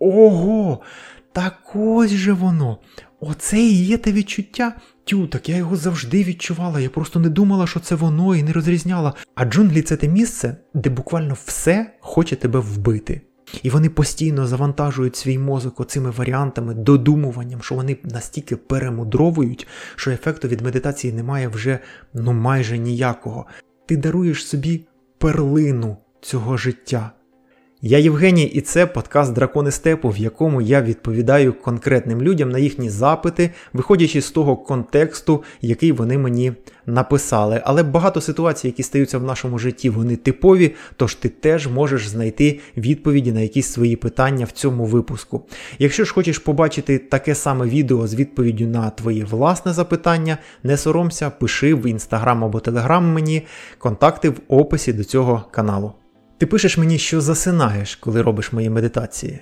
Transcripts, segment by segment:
ого! Так ось же воно! Оце і є те відчуття. Тю, так я його завжди відчувала, я просто не думала, що це воно і не розрізняла. А джунглі це те місце, де буквально все хоче тебе вбити. І вони постійно завантажують свій мозок оцими варіантами, додумуванням, що вони настільки перемудровують, що ефекту від медитації немає вже ну майже ніякого. Ти даруєш собі перлину цього життя. Я Євгеній, і це подкаст Дракони Степу, в якому я відповідаю конкретним людям на їхні запити, виходячи з того контексту, який вони мені написали. Але багато ситуацій, які стаються в нашому житті, вони типові, тож ти теж можеш знайти відповіді на якісь свої питання в цьому випуску. Якщо ж хочеш побачити таке саме відео з відповіддю на твоє власне запитання, не соромся, пиши в інстаграм або телеграм мені, контакти в описі до цього каналу. Ти пишеш мені, що засинаєш, коли робиш мої медитації.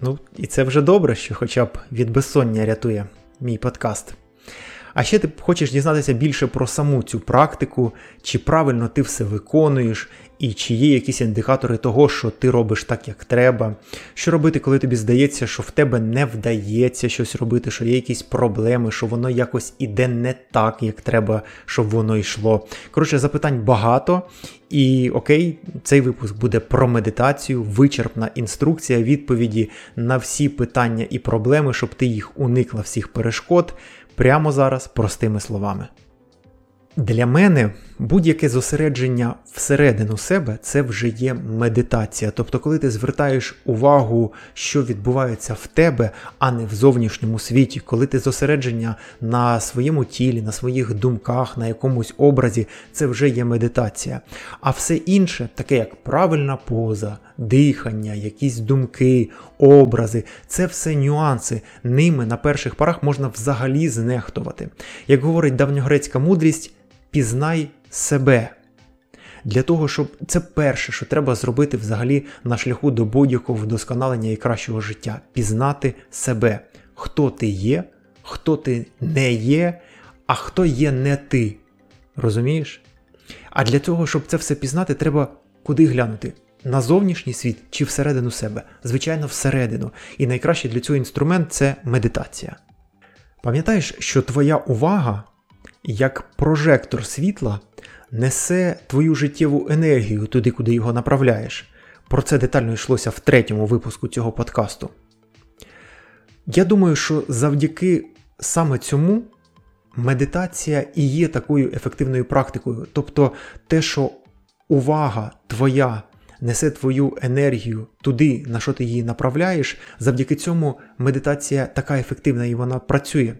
Ну, і це вже добре, що хоча б від безсоння рятує мій подкаст. А ще ти хочеш дізнатися більше про саму цю практику, чи правильно ти все виконуєш, і чи є якісь індикатори того, що ти робиш так, як треба. Що робити, коли тобі здається, що в тебе не вдається щось робити, що є якісь проблеми, що воно якось іде не так, як треба, щоб воно йшло. Коротше, запитань багато. І окей, цей випуск буде про медитацію, вичерпна інструкція, відповіді на всі питання і проблеми, щоб ти їх уникла всіх перешкод прямо зараз простими словами. Для мене будь-яке зосередження всередину себе це вже є медитація. Тобто, коли ти звертаєш увагу, що відбувається в тебе, а не в зовнішньому світі, коли ти зосередження на своєму тілі, на своїх думках, на якомусь образі, це вже є медитація. А все інше, таке як правильна поза, дихання, якісь думки, образи, це все нюанси. Ними на перших порах можна взагалі знехтувати. Як говорить давньогрецька мудрість, пізнай себе. Для того, щоб це перше, що треба зробити взагалі на шляху до будь-якого вдосконалення і кращого життя пізнати себе, хто ти є, хто ти не є, а хто є не ти. Розумієш? А для того, щоб це все пізнати, треба куди глянути? На зовнішній світ чи всередину себе? Звичайно, всередину. І найкращий для цього інструмент це медитація. Пам'ятаєш, що твоя увага як прожектор світла несе твою життєву енергію туди, куди його направляєш. Про це детально йшлося в третьому випуску цього подкасту. Я думаю, що завдяки саме цьому медитація і є такою ефективною практикою. Тобто те, що увага твоя несе твою енергію туди, на що ти її направляєш, завдяки цьому медитація така ефективна і вона працює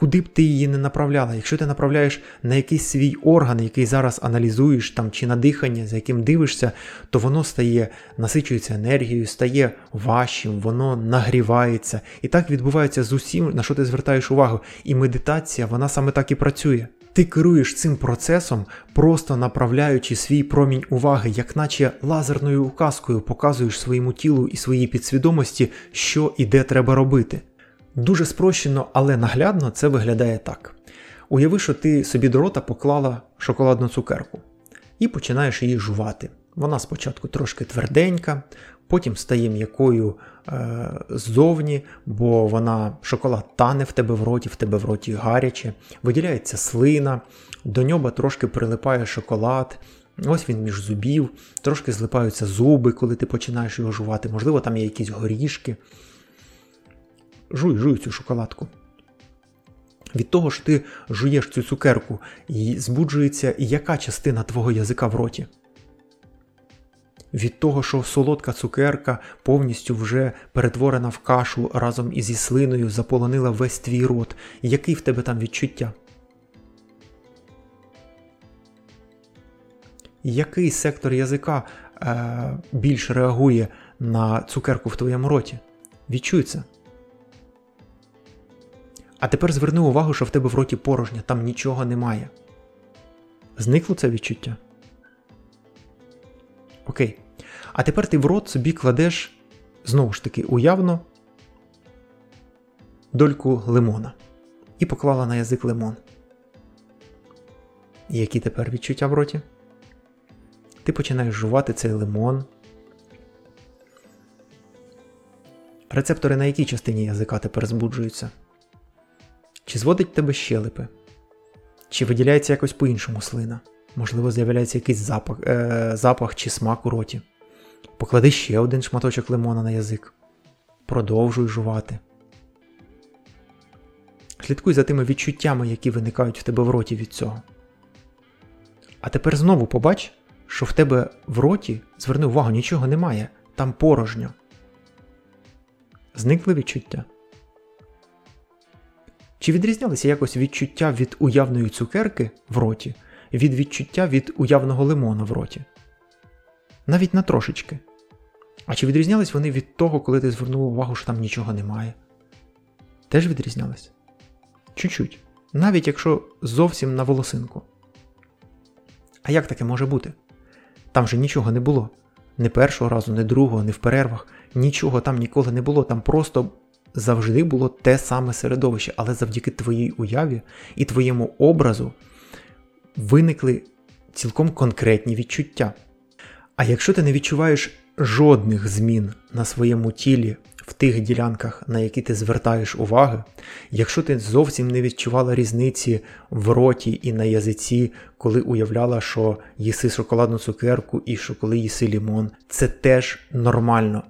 куди б ти її не направляла. Якщо ти направляєш на якийсь свій орган, який зараз аналізуєш там, чи на дихання, за яким дивишся, то воно стає, насичується енергією, стає важчим, воно нагрівається. І так відбувається з усім, на що ти звертаєш увагу. І медитація, вона саме так і працює. Ти керуєш цим процесом, просто направляючи свій промінь уваги, як наче лазерною указкою показуєш своєму тілу і своїй підсвідомості, що і де треба робити. Дуже спрощено, але наглядно це виглядає так. Уяви, що ти собі до рота поклала шоколадну цукерку і починаєш її жувати. Вона спочатку трошки тверденька, потім стає м'якою е, ззовні, бо вона шоколад тане в тебе в роті, в тебе в роті гаряче, виділяється слина, до нього трошки прилипає шоколад. Ось він між зубів, трошки злипаються зуби, коли ти починаєш його жувати, можливо, там є якісь горішки жуй, жуй цю шоколадку. Від того що ти жуєш цю цукерку, і збуджується яка частина твого язика в роті? Від того, що солодка цукерка повністю вже перетворена в кашу разом із слиною заполонила весь твій рот. Який в тебе там відчуття? Який сектор язика е, більш реагує на цукерку в твоєму роті? Відчуй це. А тепер зверни увагу, що в тебе в роті порожня, там нічого немає. Зникло це відчуття? Окей. А тепер ти в рот собі кладеш, знову ж таки, уявно дольку лимона. І поклала на язик лимон. Які тепер відчуття в роті? Ти починаєш жувати цей лимон. Рецептори на якій частині язика тепер збуджуються? Чи зводить тебе щелепи? Чи виділяється якось по-іншому слина? Можливо, з'являється якийсь запах е, запах чи смак у роті. Поклади ще один шматочок лимона на язик. Продовжуй жувати. Слідкуй за тими відчуттями, які виникають в тебе в роті від цього. А тепер знову побач, що в тебе в роті, зверни увагу, нічого немає, там порожньо. Зникли відчуття. Чи відрізнялися якось відчуття від уявної цукерки в роті від відчуття від уявного лимона в роті? Навіть на трошечки. А чи відрізнялись вони від того, коли ти звернув увагу, що там нічого немає? Теж відрізнялись? Чуть-чуть. Навіть якщо зовсім на волосинку. А як таке може бути? Там же нічого не було. Не першого разу, не другого, не в перервах. Нічого там ніколи не було. Там просто завжди було те саме середовище, але завдяки твоїй уяві і твоєму образу виникли цілком конкретні відчуття. А якщо ти не відчуваєш жодних змін на своєму тілі в тих ділянках, на які ти звертаєш уваги, якщо ти зовсім не відчувала різниці в роті і на язиці, коли уявляла, що їси шоколадну цукерку і що коли їси лімон, це теж нормально.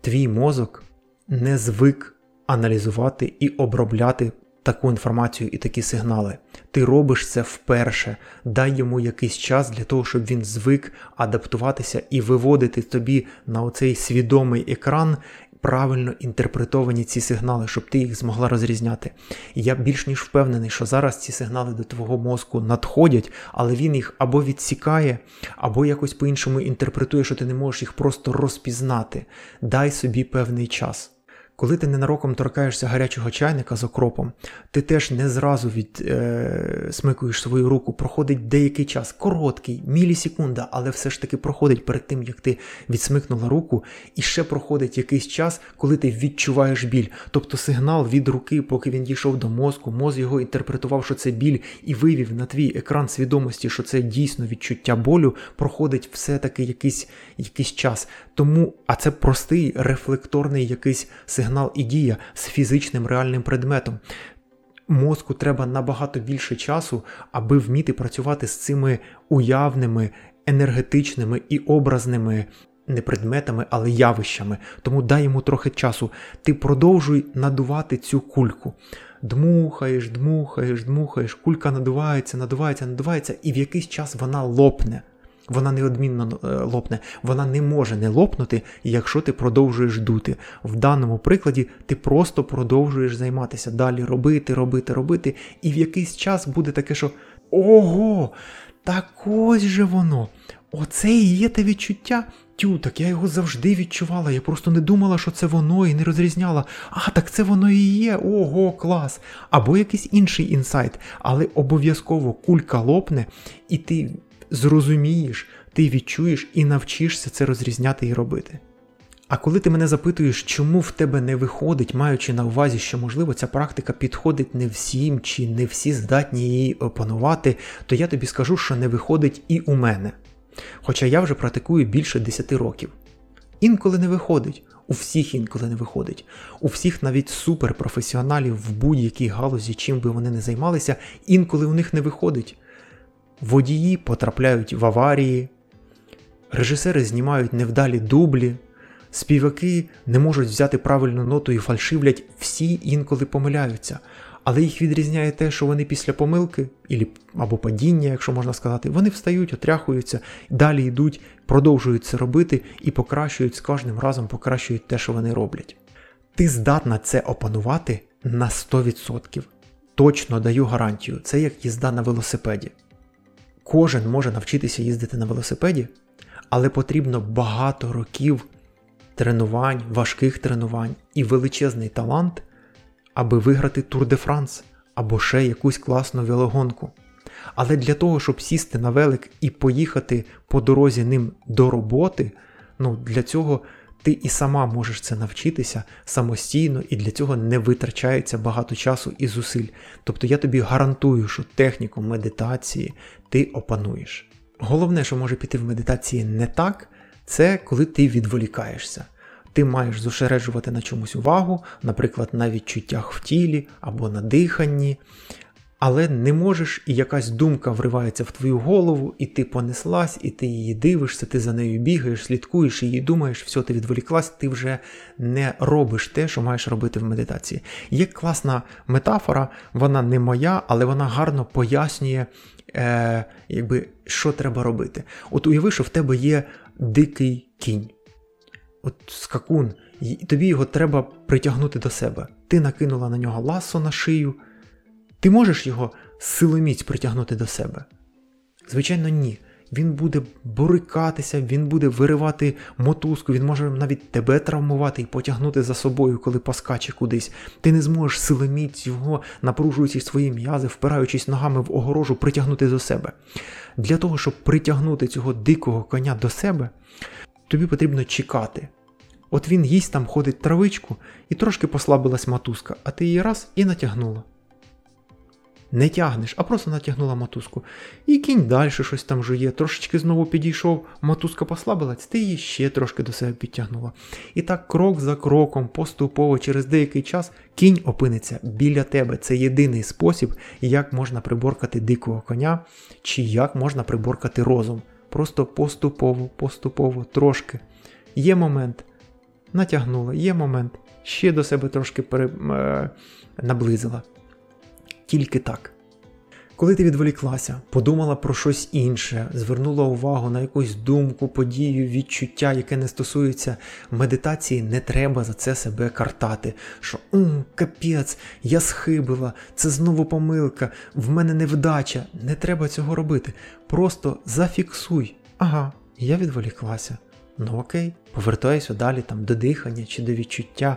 Твій мозок не звик аналізувати і обробляти таку інформацію і такі сигнали. Ти робиш це вперше, дай йому якийсь час для того, щоб він звик адаптуватися і виводити тобі на оцей свідомий екран. Правильно інтерпретовані ці сигнали, щоб ти їх змогла розрізняти. Я більш ніж впевнений, що зараз ці сигнали до твого мозку надходять, але він їх або відсікає, або якось по-іншому інтерпретує, що ти не можеш їх просто розпізнати. Дай собі певний час. Коли ти ненароком торкаєшся гарячого чайника з окропом, ти теж не зразу відсмикуєш е, свою руку, проходить деякий час, короткий, мілісекунда, але все ж таки проходить перед тим, як ти відсмикнула руку, і ще проходить якийсь час, коли ти відчуваєш біль. Тобто сигнал від руки, поки він дійшов до мозку, мозк його інтерпретував, що це біль, і вивів на твій екран свідомості, що це дійсно відчуття болю, проходить все-таки якийсь, якийсь час. Тому, а це простий рефлекторний якийсь сигнал і дія з фізичним реальним предметом. Мозку треба набагато більше часу, аби вміти працювати з цими уявними, енергетичними і образними не предметами, але явищами. Тому дай йому трохи часу. Ти продовжуй надувати цю кульку. Дмухаєш, дмухаєш, дмухаєш, кулька надувається, надувається, надувається, і в якийсь час вона лопне. Вона неодмінно е, лопне, вона не може не лопнути, якщо ти продовжуєш дути. В даному прикладі ти просто продовжуєш займатися далі, робити, робити, робити, і в якийсь час буде таке, що ого, так ось же воно. Оце і є те відчуття. Тю, так я його завжди відчувала. Я просто не думала, що це воно, і не розрізняла. А, так це воно і є, ого, клас. Або якийсь інший інсайт, але обов'язково кулька лопне, і ти зрозумієш, ти відчуєш і навчишся це розрізняти і робити. А коли ти мене запитуєш, чому в тебе не виходить, маючи на увазі, що, можливо, ця практика підходить не всім, чи не всі здатні її опанувати, то я тобі скажу, що не виходить і у мене. Хоча я вже практикую більше 10 років. Інколи не виходить, у всіх інколи не виходить. У всіх навіть суперпрофесіоналів в будь-якій галузі, чим би вони не займалися, інколи у них не виходить водії потрапляють в аварії, режисери знімають невдалі дублі, співаки не можуть взяти правильну ноту і фальшивлять, всі інколи помиляються. Але їх відрізняє те, що вони після помилки або падіння, якщо можна сказати, вони встають, отряхуються, далі йдуть, продовжують це робити і покращують з кожним разом покращують те, що вони роблять. Ти здатна це опанувати на 100%. Точно даю гарантію, це як їзда на велосипеді. Кожен може навчитися їздити на велосипеді, але потрібно багато років тренувань, важких тренувань і величезний талант, аби виграти Тур де Франс або ще якусь класну велогонку. Але для того, щоб сісти на велик і поїхати по дорозі ним до роботи, ну для цього ти і сама можеш це навчитися самостійно, і для цього не витрачається багато часу і зусиль. Тобто я тобі гарантую, що техніку медитації ти опануєш. Головне, що може піти в медитації не так, це коли ти відволікаєшся. Ти маєш зосереджувати на чомусь увагу, наприклад, на відчуттях в тілі або на диханні. Але не можеш, і якась думка вривається в твою голову, і ти понеслась, і ти її дивишся, ти за нею бігаєш, слідкуєш, її думаєш, все, ти відволіклась, ти вже не робиш те, що маєш робити в медитації. Є класна метафора, вона не моя, але вона гарно пояснює, е, якби, що треба робити. От уяви, що в тебе є дикий кінь. От скакун, і тобі його треба притягнути до себе. Ти накинула на нього ласо на шию. Ти можеш його силоміць притягнути до себе? Звичайно, ні. Він буде борикатися, він буде виривати мотузку, він може навіть тебе травмувати і потягнути за собою, коли поскаче кудись. Ти не зможеш силоміць його, напружуючи свої м'язи, впираючись ногами в огорожу, притягнути до себе. Для того, щоб притягнути цього дикого коня до себе, тобі потрібно чекати. От він їсть там ходить травичку і трошки послабилась мотузка, а ти її раз і натягнула не тягнеш, а просто натягнула мотузку. І кінь далі щось там жує, трошечки знову підійшов, мотузка послабилась, ти її ще трошки до себе підтягнула. І так крок за кроком, поступово, через деякий час кінь опиниться біля тебе. Це єдиний спосіб, як можна приборкати дикого коня, чи як можна приборкати розум. Просто поступово, поступово, трошки. Є момент, натягнула, є момент, ще до себе трошки пере... е... наблизила тільки так. Коли ти відволіклася, подумала про щось інше, звернула увагу на якусь думку, подію, відчуття, яке не стосується медитації, не треба за це себе картати. Що «Ум, капець, я схибила, це знову помилка, в мене невдача. Не треба цього робити. Просто зафіксуй. Ага, я відволіклася. Ну окей, повертаюся далі там до дихання чи до відчуття.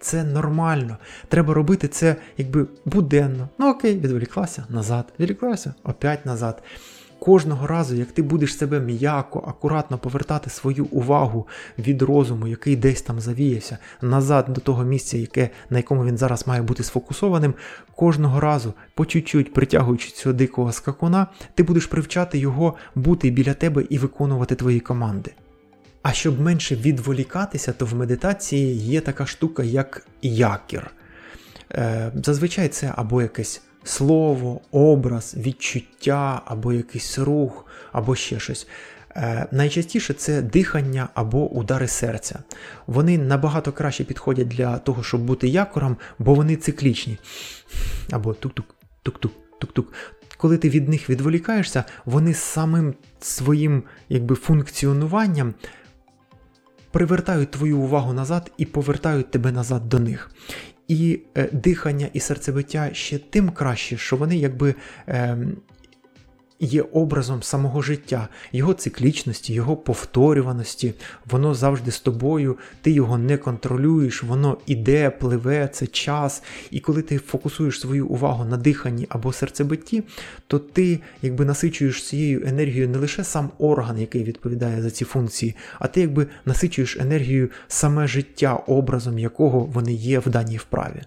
Це нормально. Треба робити це якби буденно. Ну окей, відволіклася назад, відволіклася опять назад. Кожного разу, як ти будеш себе м'яко, акуратно повертати свою увагу від розуму, який десь там завіявся, назад до того місця, яке, на якому він зараз має бути сфокусованим, кожного разу, по чуть-чуть притягуючи цього дикого скакуна, ти будеш привчати його бути біля тебе і виконувати твої команди. А щоб менше відволікатися, то в медитації є така штука, як якір. Е, зазвичай це або якесь слово, образ, відчуття, або якийсь рух, або ще щось. Е, найчастіше це дихання або удари серця. Вони набагато краще підходять для того, щоб бути якором, бо вони циклічні. Або тук-тук, тук-тук, тук-тук. Коли ти від них відволікаєшся, вони самим своїм якби, функціонуванням привертають твою увагу назад і повертають тебе назад до них. І е, дихання і серцебиття ще тим краще, що вони якби е, є образом самого життя, його циклічності, його повторюваності, воно завжди з тобою, ти його не контролюєш, воно іде, пливе, це час. І коли ти фокусуєш свою увагу на диханні або серцебитті, то ти якби насичуєш цією енергією не лише сам орган, який відповідає за ці функції, а ти якби насичуєш енергією саме життя, образом якого вони є в даній вправі.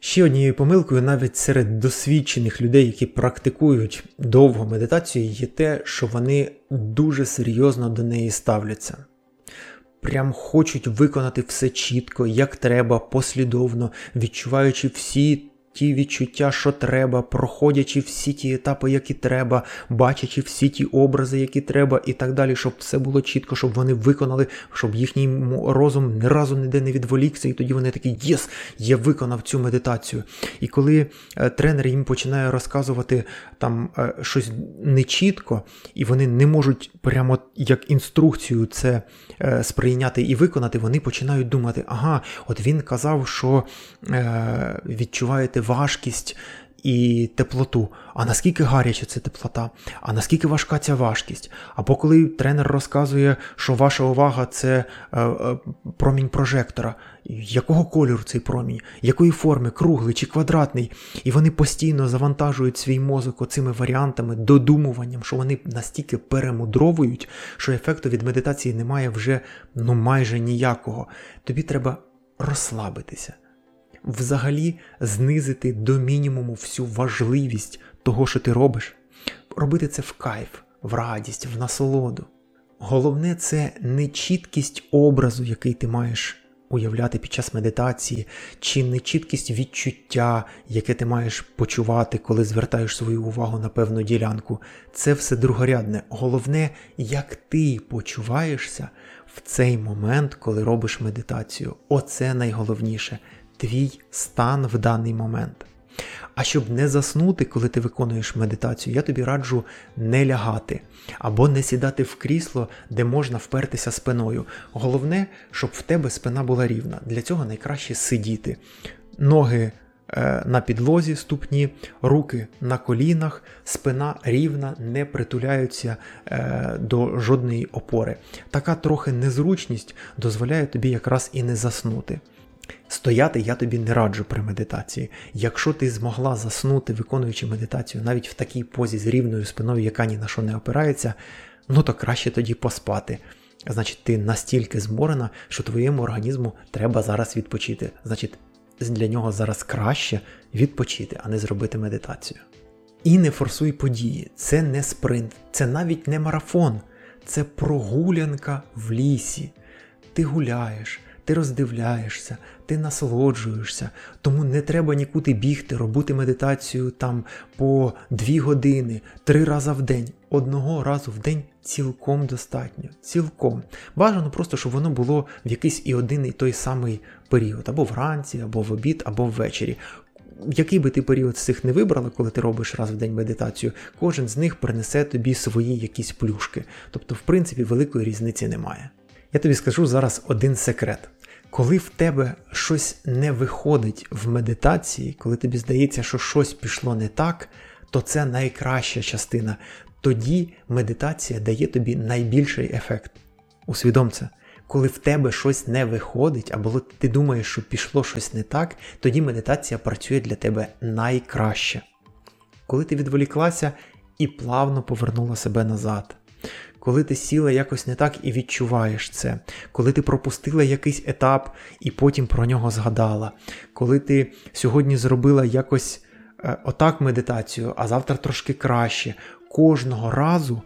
Ще однією помилкою навіть серед досвідчених людей, які практикують довго медитацію, є те, що вони дуже серйозно до неї ставляться. Прям хочуть виконати все чітко, як треба, послідовно, відчуваючи всі ті відчуття, що треба, проходячи всі ті етапи, які треба, бачачи всі ті образи, які треба, і так далі, щоб все було чітко, щоб вони виконали, щоб їхній розум ні разу ніде не відволікся, і тоді вони такі єс, я виконав цю медитацію. І коли е, тренер їм починає розказувати там е, щось нечітко, і вони не можуть прямо як інструкцію це е, сприйняти і виконати, вони починають думати, ага, от він казав, що е, відчуваєте важкість і теплоту. А наскільки гаряча це теплота, а наскільки важка ця важкість? Або коли тренер розказує, що ваша увага це е, е, промінь прожектора, якого кольору цей промінь, якої форми, круглий чи квадратний, і вони постійно завантажують свій мозок оцими варіантами, додумуванням, що вони настільки перемудровують, що ефекту від медитації немає вже ну майже ніякого. Тобі треба розслабитися взагалі знизити до мінімуму всю важливість того, що ти робиш, робити це в кайф, в радість, в насолоду. Головне це не чіткість образу, який ти маєш уявляти під час медитації, чи нечіткість відчуття, яке ти маєш почувати, коли звертаєш свою увагу на певну ділянку. Це все другорядне. Головне, як ти почуваєшся в цей момент, коли робиш медитацію. Оце найголовніше твій стан в даний момент. А щоб не заснути, коли ти виконуєш медитацію, я тобі раджу не лягати або не сідати в крісло, де можна впертися спиною. Головне, щоб в тебе спина була рівна. Для цього найкраще сидіти. Ноги е, на підлозі ступні, руки на колінах, спина рівна, не притуляються е, до жодної опори. Така трохи незручність дозволяє тобі якраз і не заснути. Стояти я тобі не раджу при медитації. Якщо ти змогла заснути, виконуючи медитацію навіть в такій позі з рівною спиною, яка ні на що не опирається, ну то краще тоді поспати. Значить, ти настільки зморена, що твоєму організму треба зараз відпочити. Значить, для нього зараз краще відпочити, а не зробити медитацію. І не форсуй події, це не спринт, це навіть не марафон, це прогулянка в лісі. Ти гуляєш, ти роздивляєшся, ти насолоджуєшся, тому не треба нікуди бігти, робити медитацію там по дві години, три рази в день. Одного разу в день цілком достатньо. Цілком. Бажано просто, щоб воно було в якийсь і один і той самий період, або вранці, або в обід, або ввечері. Який би ти період з цих не вибрала, коли ти робиш раз в день медитацію, кожен з них принесе тобі свої якісь плюшки. Тобто, в принципі, великої різниці немає. Я тобі скажу зараз один секрет. Коли в тебе щось не виходить в медитації, коли тобі здається, що щось пішло не так, то це найкраща частина. Тоді медитація дає тобі найбільший ефект. Усвідом це. Коли в тебе щось не виходить, або ти думаєш, що пішло щось не так, тоді медитація працює для тебе найкраще. Коли ти відволіклася і плавно повернула себе назад коли ти сіла якось не так і відчуваєш це, коли ти пропустила якийсь етап і потім про нього згадала, коли ти сьогодні зробила якось е, отак медитацію, а завтра трошки краще. Кожного разу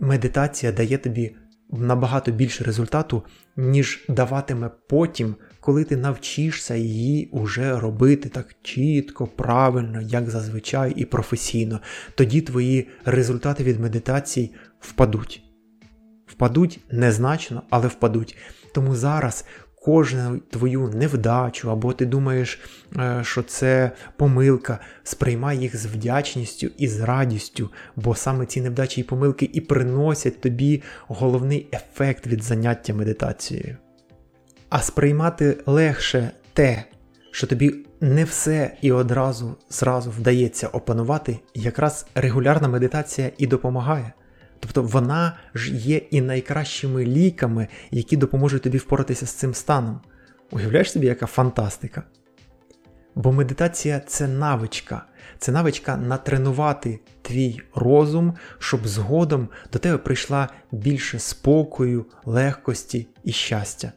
медитація дає тобі набагато більше результату, ніж даватиме потім, коли ти навчишся її уже робити так чітко, правильно, як зазвичай і професійно. Тоді твої результати від медитації впадуть. Впадуть незначно, але впадуть. Тому зараз кожну твою невдачу, або ти думаєш, е, що це помилка, сприймай їх з вдячністю і з радістю, бо саме ці невдачі і помилки і приносять тобі головний ефект від заняття медитацією. А сприймати легше те, що тобі не все і одразу зразу вдається опанувати, якраз регулярна медитація і допомагає. Тобто вона ж є і найкращими ліками, які допоможуть тобі впоратися з цим станом. Уявляєш собі, яка фантастика? Бо медитація це навичка, це навичка натренувати твій розум, щоб згодом до тебе прийшла більше спокою, легкості і щастя.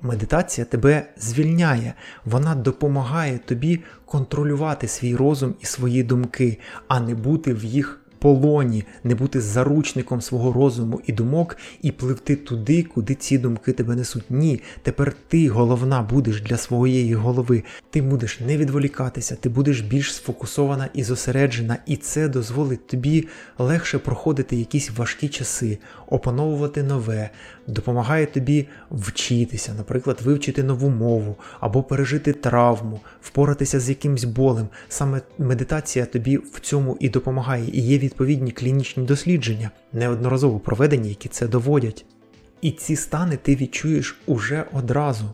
Медитація тебе звільняє, вона допомагає тобі контролювати свій розум і свої думки, а не бути в їх полоні, не бути заручником свого розуму і думок і пливти туди, куди ці думки тебе несуть. Ні, тепер ти головна будеш для своєї голови. Ти будеш не відволікатися, ти будеш більш сфокусована і зосереджена, і це дозволить тобі легше проходити якісь важкі часи, опановувати нове, допомагає тобі вчитися, наприклад, вивчити нову мову або пережити травму, впоратися з якимсь болем. Саме медитація тобі в цьому і допомагає, і є відповідні клінічні дослідження, неодноразово проведені, які це доводять. І ці стани ти відчуєш уже одразу.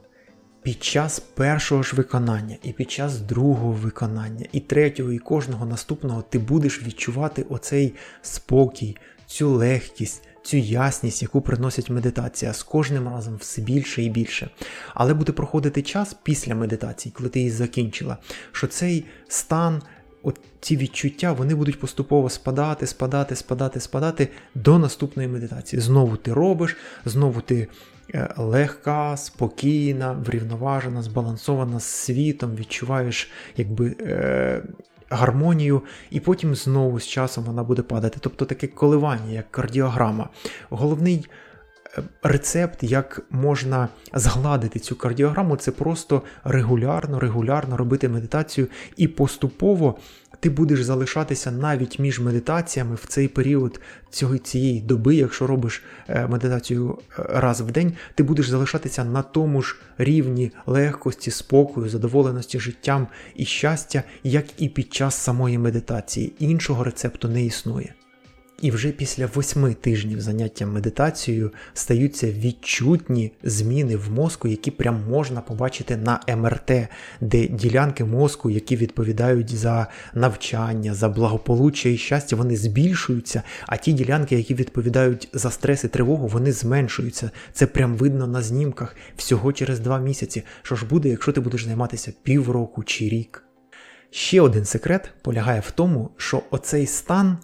Під час першого ж виконання, і під час другого виконання, і третього, і кожного наступного ти будеш відчувати оцей спокій, цю легкість, цю ясність, яку приносить медитація з кожним разом все більше і більше. Але буде проходити час після медитації, коли ти її закінчила, що цей стан. От ці відчуття вони будуть поступово спадати, спадати, спадати, спадати до наступної медитації. Знову ти робиш, знову ти е, легка, спокійна, врівноважена, збалансована з світом, відчуваєш якби е, гармонію, і потім знову з часом вона буде падати. Тобто таке коливання, як кардіограма. Головний рецепт, як можна згладити цю кардіограму, це просто регулярно, регулярно робити медитацію і поступово ти будеш залишатися навіть між медитаціями в цей період цього, цієї доби, якщо робиш е, медитацію е, раз в день, ти будеш залишатися на тому ж рівні легкості, спокою, задоволеності життям і щастя, як і під час самої медитації. Іншого рецепту не існує. І вже після восьми тижнів заняття медитацією стаються відчутні зміни в мозку, які прям можна побачити на МРТ, де ділянки мозку, які відповідають за навчання, за благополуччя і щастя, вони збільшуються, а ті ділянки, які відповідають за стрес і тривогу, вони зменшуються. Це прям видно на знімках всього через два місяці. Що ж буде, якщо ти будеш займатися півроку чи рік? Ще один секрет полягає в тому, що оцей стан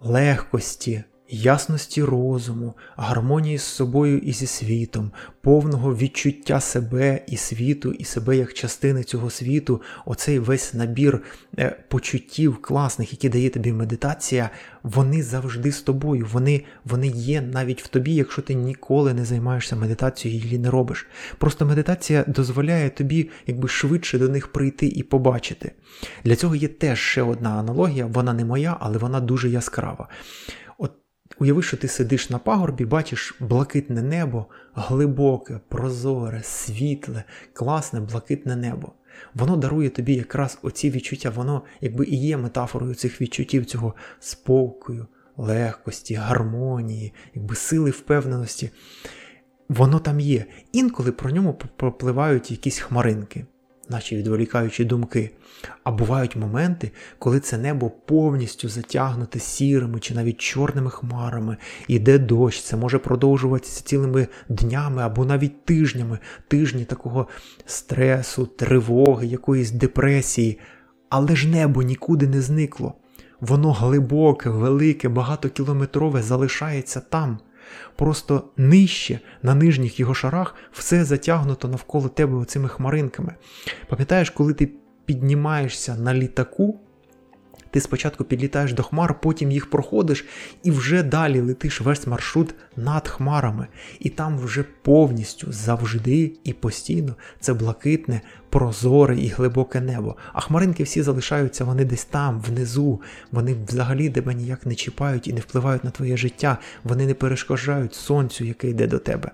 легкості, ясності розуму, гармонії з собою і зі світом, повного відчуття себе і світу, і себе як частини цього світу, оцей весь набір е, почуттів класних, які дає тобі медитація, вони завжди з тобою, вони вони є навіть в тобі, якщо ти ніколи не займаєшся медитацією і не робиш. Просто медитація дозволяє тобі якби швидше до них прийти і побачити. Для цього є теж ще одна аналогія, вона не моя, але вона дуже яскрава. Уяви, що ти сидиш на пагорбі, бачиш блакитне небо, глибоке, прозоре, світле, класне, блакитне небо. Воно дарує тобі якраз оці відчуття, воно якби і є метафорою цих відчуттів, цього спокою, легкості, гармонії, якби сили впевненості. Воно там є. Інколи про ньому пропливають якісь хмаринки наші відволікаючі думки. А бувають моменти, коли це небо повністю затягнуте сірими чи навіть чорними хмарами, іде дощ, це може продовжуватися цілими днями або навіть тижнями, тижні такого стресу, тривоги, якоїсь депресії. Але ж небо нікуди не зникло. Воно глибоке, велике, багатокілометрове залишається там. Просто нижче, на нижніх його шарах, все затягнуто навколо тебе оцими хмаринками. Пам'ятаєш, коли ти піднімаєшся на літаку, ти спочатку підлітаєш до хмар, потім їх проходиш і вже далі летиш весь маршрут над хмарами. І там вже повністю завжди і постійно це блакитне, прозоре і глибоке небо. А хмаринки всі залишаються вони десь там, внизу. Вони взагалі тебе ніяк не чіпають і не впливають на твоє життя. Вони не перешкоджають сонцю, яке йде до тебе.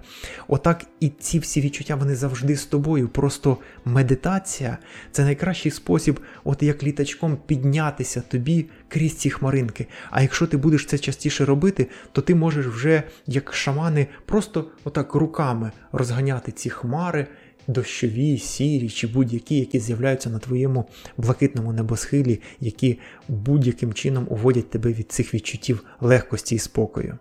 Отак і ці всі відчуття вони завжди з тобою. Просто медитація це найкращий спосіб, от як літачком піднятися тобі крізь ці хмаринки. А якщо ти будеш це частіше робити, то ти можеш вже, як шамани, просто отак руками розганяти ці хмари дощові, сірі чи будь-які, які з'являються на твоєму блакитному небосхилі, які будь-яким чином уводять тебе від цих відчуттів легкості і спокою.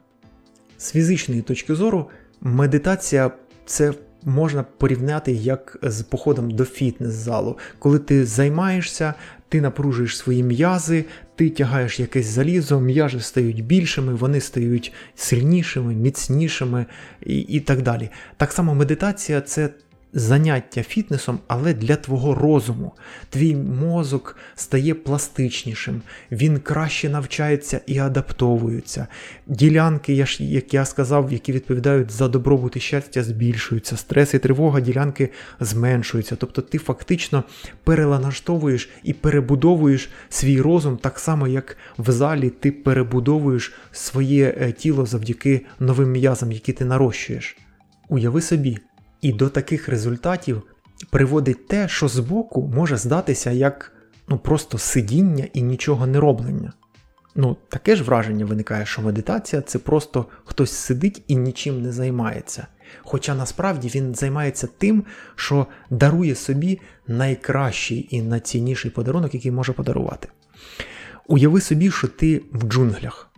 З фізичної точки зору, медитація це можна порівняти як з походом до фітнес-залу. Коли ти займаєшся, ти напружуєш свої м'язи, ти тягаєш якесь залізо, м'язи стають більшими, вони стають сильнішими, міцнішими і, і так далі. Так само медитація це заняття фітнесом, але для твого розуму. Твій мозок стає пластичнішим, він краще навчається і адаптовується. Ділянки, як я сказав, які відповідають за добробут і щастя, збільшуються, стрес і тривога, ділянки зменшуються. Тобто ти фактично перелаштовуєш і перебудовуєш свій розум так само, як в залі ти перебудовуєш своє е, тіло завдяки новим м'язам, які ти нарощуєш. Уяви собі. І до таких результатів приводить те, що збоку може здатися як ну, просто сидіння і нічого не роблення. Ну, таке ж враження виникає, що медитація це просто хтось сидить і нічим не займається. Хоча насправді він займається тим, що дарує собі найкращий і найцінніший подарунок, який може подарувати. Уяви собі, що ти в джунглях.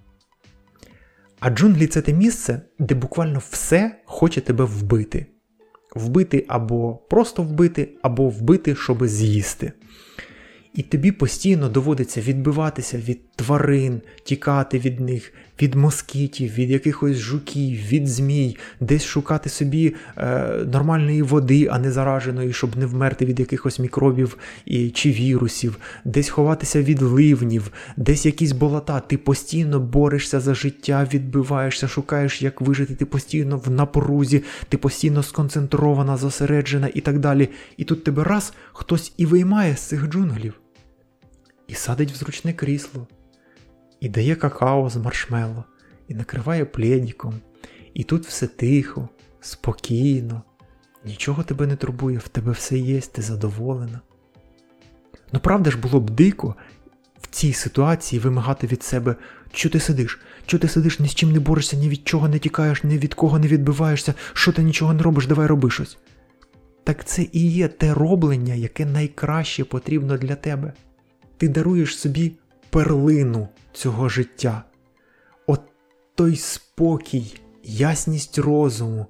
А джунглі це те місце, де буквально все хоче тебе вбити вбити або просто вбити, або вбити, щоб з'їсти. І тобі постійно доводиться відбиватися від тварин, тікати від них, від москітів, від якихось жуків, від змій, десь шукати собі е, нормальної води, а не зараженої, щоб не вмерти від якихось мікробів і, чи вірусів, десь ховатися від ливнів, десь якісь болота. Ти постійно борешся за життя, відбиваєшся, шукаєш, як вижити, ти постійно в напрузі, ти постійно сконцентрована, зосереджена і так далі. І тут тебе раз хтось і виймає з цих джунглів. І садить в зручне крісло, і дає какао з маршмелло, і накриває плєдіком, і тут все тихо, спокійно, нічого тебе не турбує, в тебе все є, ти задоволена. Ну правда ж було б дико в цій ситуації вимагати від себе, що ти сидиш, що ти сидиш, ні з чим не борешся, ні від чого не тікаєш, ні від кого не відбиваєшся, що ти нічого не робиш, давай роби щось. Так це і є те роблення, яке найкраще потрібно для тебе. Ти даруєш собі перлину цього життя. От той спокій, ясність розуму,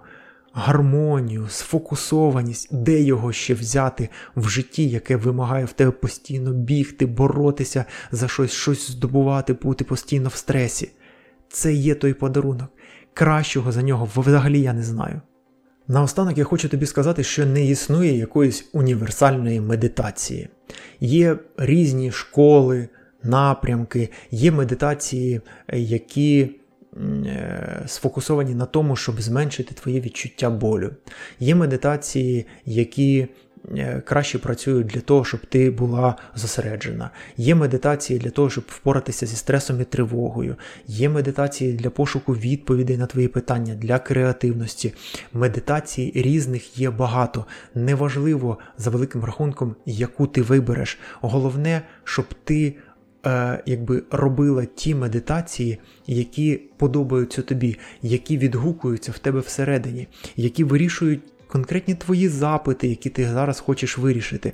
гармонію, сфокусованість, де його ще взяти в житті, яке вимагає в тебе постійно бігти, боротися за щось, щось здобувати, бути постійно в стресі. Це є той подарунок. Кращого за нього взагалі я не знаю. Наостанок я хочу тобі сказати, що не існує якоїсь універсальної медитації. Є різні школи, напрямки, є медитації, які е, сфокусовані на тому, щоб зменшити твоє відчуття болю. Є медитації, які Е, краще працюють для того, щоб ти була зосереджена. Є медитації для того, щоб впоратися зі стресом і тривогою. Є медитації для пошуку відповідей на твої питання, для креативності. Медитацій різних є багато. Неважливо за великим рахунком, яку ти вибереш. Головне, щоб ти. Е, якби робила ті медитації, які подобаються тобі, які відгукуються в тебе всередині, які вирішують конкретні твої запити, які ти зараз хочеш вирішити.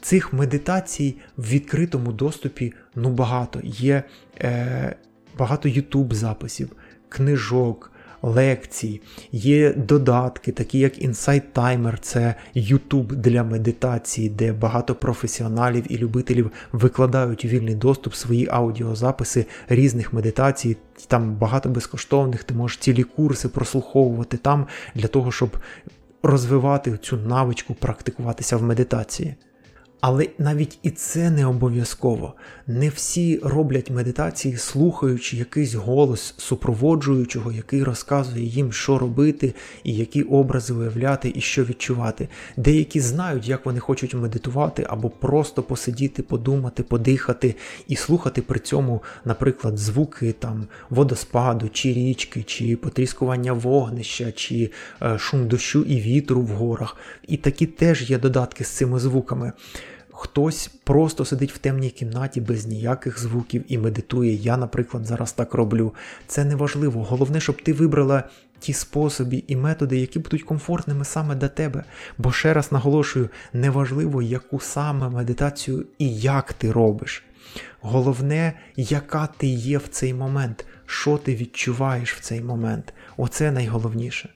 Цих медитацій в відкритому доступі ну багато. Є е, багато YouTube записів, книжок. Лекцій, є додатки, такі як Insight Timer, це YouTube для медитації, де багато професіоналів і любителів викладають вільний доступ свої аудіозаписи різних медитацій. Там багато безкоштовних, ти можеш цілі курси прослуховувати там для того, щоб розвивати цю навичку, практикуватися в медитації. Але навіть і це не обов'язково. Не всі роблять медитації, слухаючи якийсь голос супроводжуючого, який розказує їм, що робити, і які образи виявляти, і що відчувати. Деякі знають, як вони хочуть медитувати, або просто посидіти, подумати, подихати і слухати при цьому, наприклад, звуки там водоспаду, чи річки, чи потріскування вогнища, чи е, шум дощу і вітру в горах. І такі теж є додатки з цими звуками. Хтось просто сидить в темній кімнаті без ніяких звуків і медитує. Я, наприклад, зараз так роблю. Це не важливо. Головне, щоб ти вибрала ті способи і методи, які будуть комфортними саме для тебе. Бо ще раз наголошую, неважливо, яку саме медитацію і як ти робиш. Головне, яка ти є в цей момент, що ти відчуваєш в цей момент. Оце найголовніше.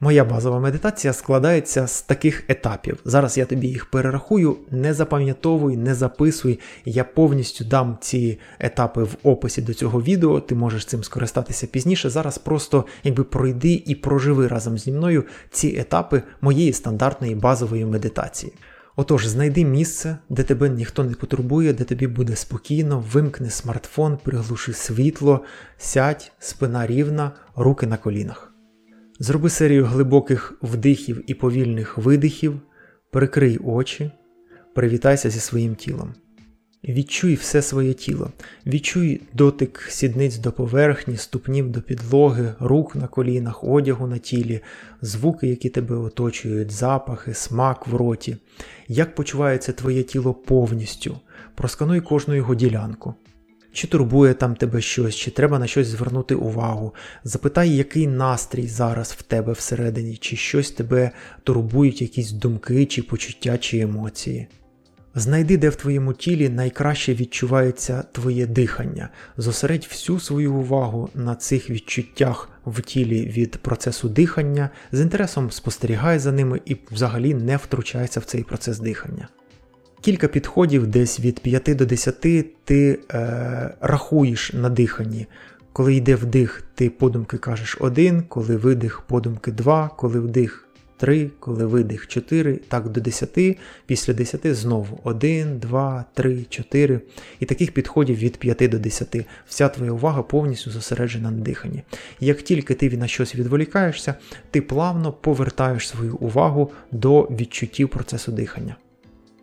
Моя базова медитація складається з таких етапів. Зараз я тобі їх перерахую, не запам'ятовуй, не записуй. Я повністю дам ці етапи в описі до цього відео, ти можеш цим скористатися пізніше. Зараз просто якби пройди і проживи разом зі мною ці етапи моєї стандартної базової медитації. Отож, знайди місце, де тебе ніхто не потурбує, де тобі буде спокійно, вимкни смартфон, приглуши світло, сядь, спина рівна, руки на колінах. Зроби серію глибоких вдихів і повільних видихів, прикрий очі, привітайся зі своїм тілом. Відчуй все своє тіло, відчуй дотик сідниць до поверхні, ступнів до підлоги, рук на колінах, одягу на тілі, звуки, які тебе оточують, запахи, смак в роті. Як почувається твоє тіло повністю, проскануй кожну його ділянку чи турбує там тебе щось, чи треба на щось звернути увагу. Запитай, який настрій зараз в тебе всередині, чи щось тебе турбують, якісь думки, чи почуття, чи емоції. Знайди, де в твоєму тілі найкраще відчувається твоє дихання. Зосередь всю свою увагу на цих відчуттях в тілі від процесу дихання, з інтересом спостерігай за ними і взагалі не втручайся в цей процес дихання. Кілька підходів, десь від 5 до 10 ти е, рахуєш на диханні. Коли йде вдих, ти подумки кажеш 1, коли видих, подумки 2, коли вдих 3, коли видих 4, так до 10, після 10 знову 1, 2, 3, 4. І таких підходів від 5 до 10. Вся твоя увага повністю зосереджена на диханні. Як тільки ти на щось відволікаєшся, ти плавно повертаєш свою увагу до відчуттів процесу дихання.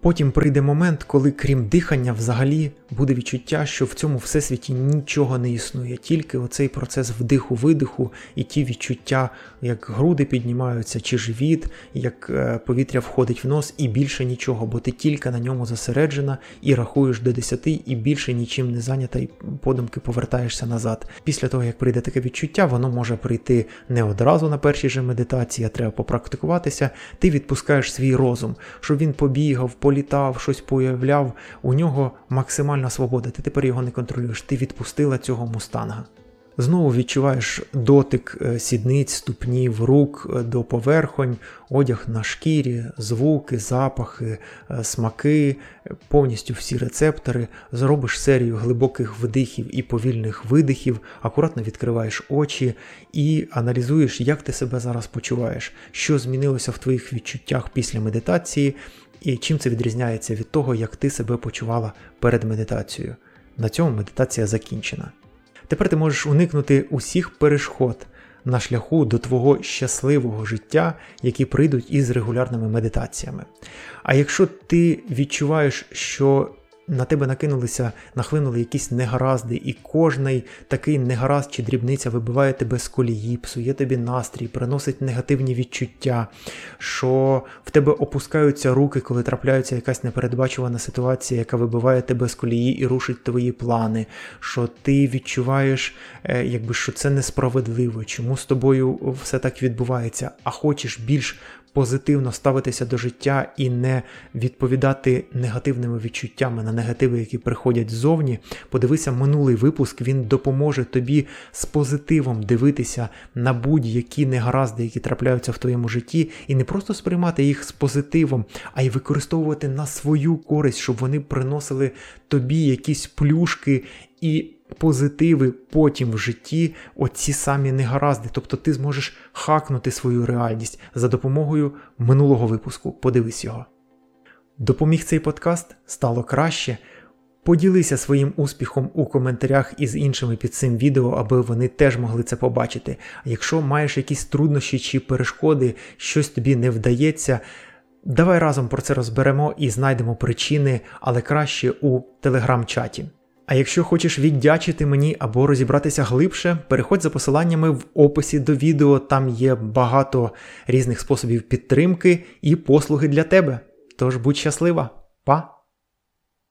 Потім прийде момент, коли крім дихання, взагалі буде відчуття, що в цьому всесвіті нічого не існує, тільки оцей процес вдиху-видиху і ті відчуття, як груди піднімаються, чи живіт, як е, повітря входить в нос, і більше нічого, бо ти тільки на ньому зосереджена і рахуєш до 10, і більше нічим не зайнята, і подумки повертаєшся назад. Після того, як прийде таке відчуття, воно може прийти не одразу на першій же медитації, а треба попрактикуватися. Ти відпускаєш свій розум, щоб він побігав, політав, щось появляв. У нього максимальна свобода. Ти тепер його не контролюєш. Ти відпустила цього мустанга. Знову відчуваєш дотик е, сідниць, ступнів, рук е, до поверхонь, одяг на шкірі, звуки, запахи, е, смаки, повністю всі рецептори. Зробиш серію глибоких вдихів і повільних видихів, акуратно відкриваєш очі і аналізуєш, як ти себе зараз почуваєш, що змінилося в твоїх відчуттях після медитації, і чим це відрізняється від того, як ти себе почувала перед медитацією. На цьому медитація закінчена. Тепер ти можеш уникнути усіх перешкод на шляху до твого щасливого життя, які прийдуть із регулярними медитаціями. А якщо ти відчуваєш, що на тебе накинулися, нахлинули якісь негаразди, і кожний такий негаразд чи дрібниця вибиває тебе з колії, псує тобі настрій, приносить негативні відчуття, що в тебе опускаються руки, коли трапляється якась непередбачувана ситуація, яка вибиває тебе з колії і рушить твої плани, що ти відчуваєш, е, якби що це несправедливо, чому з тобою все так відбувається, а хочеш більш позитивно ставитися до життя і не відповідати негативними відчуттями на негативи, які приходять ззовні, подивися минулий випуск, він допоможе тобі з позитивом дивитися на будь-які негаразди, які трапляються в твоєму житті, і не просто сприймати їх з позитивом, а й використовувати на свою користь, щоб вони приносили тобі якісь плюшки і позитиви потім в житті, оці самі негаразди. Тобто ти зможеш хакнути свою реальність за допомогою минулого випуску. Подивись його. Допоміг цей подкаст стало краще. Поділися своїм успіхом у коментарях із іншими під цим відео, аби вони теж могли це побачити. А якщо маєш якісь труднощі чи перешкоди, щось тобі не вдається, давай разом про це розберемо і знайдемо причини, але краще у телеграм-чаті. А якщо хочеш віддячити мені або розібратися глибше, переходь за посиланнями в описі до відео, там є багато різних способів підтримки і послуги для тебе. Тож будь щаслива, па!